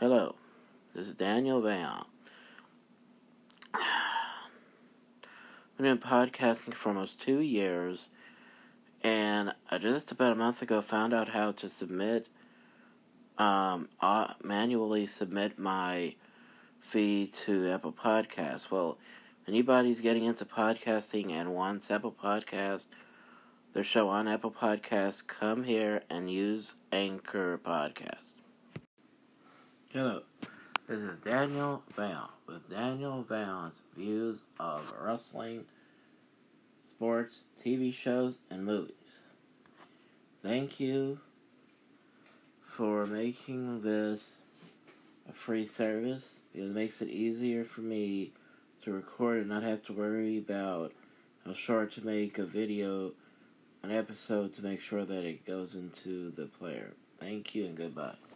Hello, this is Daniel Van. I've been podcasting for almost two years, and I just about a month ago found out how to submit, um, uh, manually submit my feed to Apple Podcasts. Well, anybody's getting into podcasting and wants Apple Podcast, their show on Apple Podcasts, come here and use Anchor Podcast. Hello, this is Daniel Val with Daniel Val's views of wrestling, sports, TV shows, and movies. Thank you for making this a free service it makes it easier for me to record and not have to worry about how short to make a video, an episode to make sure that it goes into the player. Thank you and goodbye.